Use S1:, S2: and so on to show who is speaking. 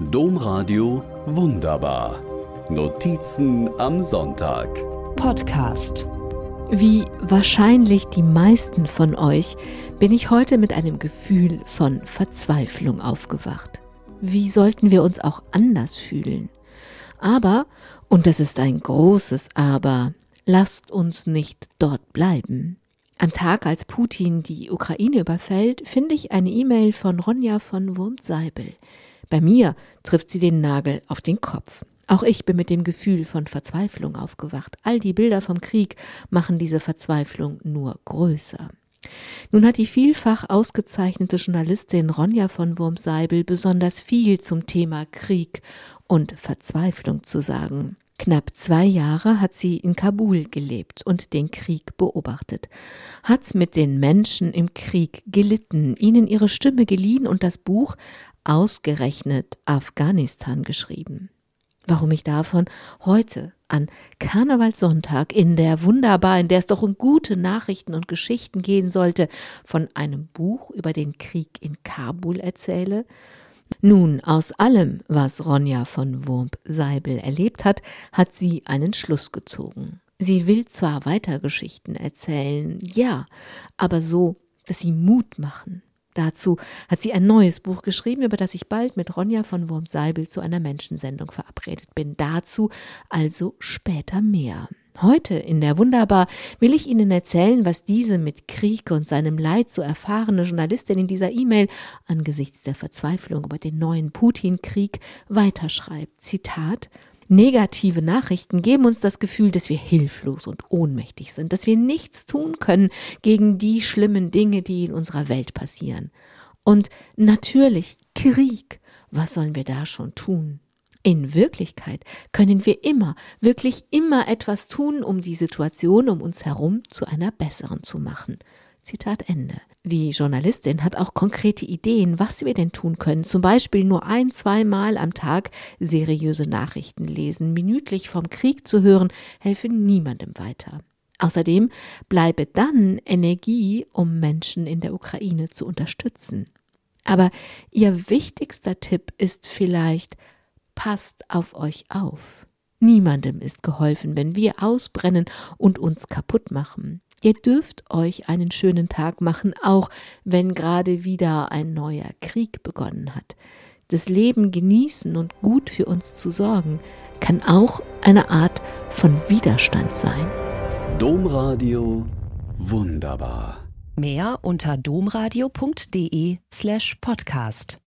S1: Domradio Wunderbar. Notizen am Sonntag.
S2: Podcast. Wie wahrscheinlich die meisten von euch bin ich heute mit einem Gefühl von Verzweiflung aufgewacht. Wie sollten wir uns auch anders fühlen? Aber, und das ist ein großes Aber, lasst uns nicht dort bleiben. Am Tag, als Putin die Ukraine überfällt, finde ich eine E-Mail von Ronja von Wurmseibel. Bei mir trifft sie den Nagel auf den Kopf. Auch ich bin mit dem Gefühl von Verzweiflung aufgewacht. All die Bilder vom Krieg machen diese Verzweiflung nur größer. Nun hat die vielfach ausgezeichnete Journalistin Ronja von Wurmseibel besonders viel zum Thema Krieg und Verzweiflung zu sagen. Knapp zwei Jahre hat sie in Kabul gelebt und den Krieg beobachtet, hat mit den Menschen im Krieg gelitten, ihnen ihre Stimme geliehen und das Buch ausgerechnet Afghanistan geschrieben. Warum ich davon heute an Karnevalssonntag in der wunderbar, in der es doch um gute Nachrichten und Geschichten gehen sollte, von einem Buch über den Krieg in Kabul erzähle? Nun, aus allem, was Ronja von Wurmp-Seibel erlebt hat, hat sie einen Schluss gezogen. Sie will zwar weiter Geschichten erzählen, ja, aber so, dass sie Mut machen, Dazu hat sie ein neues Buch geschrieben, über das ich bald mit Ronja von Wurmseibel zu einer Menschensendung verabredet bin. Dazu also später mehr. Heute in der Wunderbar will ich Ihnen erzählen, was diese mit Krieg und seinem Leid so erfahrene Journalistin in dieser E-Mail angesichts der Verzweiflung über den neuen Putin-Krieg weiterschreibt. Zitat Negative Nachrichten geben uns das Gefühl, dass wir hilflos und ohnmächtig sind, dass wir nichts tun können gegen die schlimmen Dinge, die in unserer Welt passieren. Und natürlich Krieg. Was sollen wir da schon tun? In Wirklichkeit können wir immer, wirklich immer etwas tun, um die Situation um uns herum zu einer besseren zu machen. Zitat Ende. Die Journalistin hat auch konkrete Ideen, was wir denn tun können. Zum Beispiel nur ein, zweimal am Tag seriöse Nachrichten lesen. Minütlich vom Krieg zu hören, helfe niemandem weiter. Außerdem bleibe dann Energie, um Menschen in der Ukraine zu unterstützen. Aber ihr wichtigster Tipp ist vielleicht, passt auf euch auf. Niemandem ist geholfen, wenn wir ausbrennen und uns kaputt machen. Ihr dürft euch einen schönen Tag machen, auch wenn gerade wieder ein neuer Krieg begonnen hat. Das Leben genießen und gut für uns zu sorgen, kann auch eine Art von Widerstand sein.
S1: Domradio wunderbar.
S2: Mehr unter domradio.de slash podcast.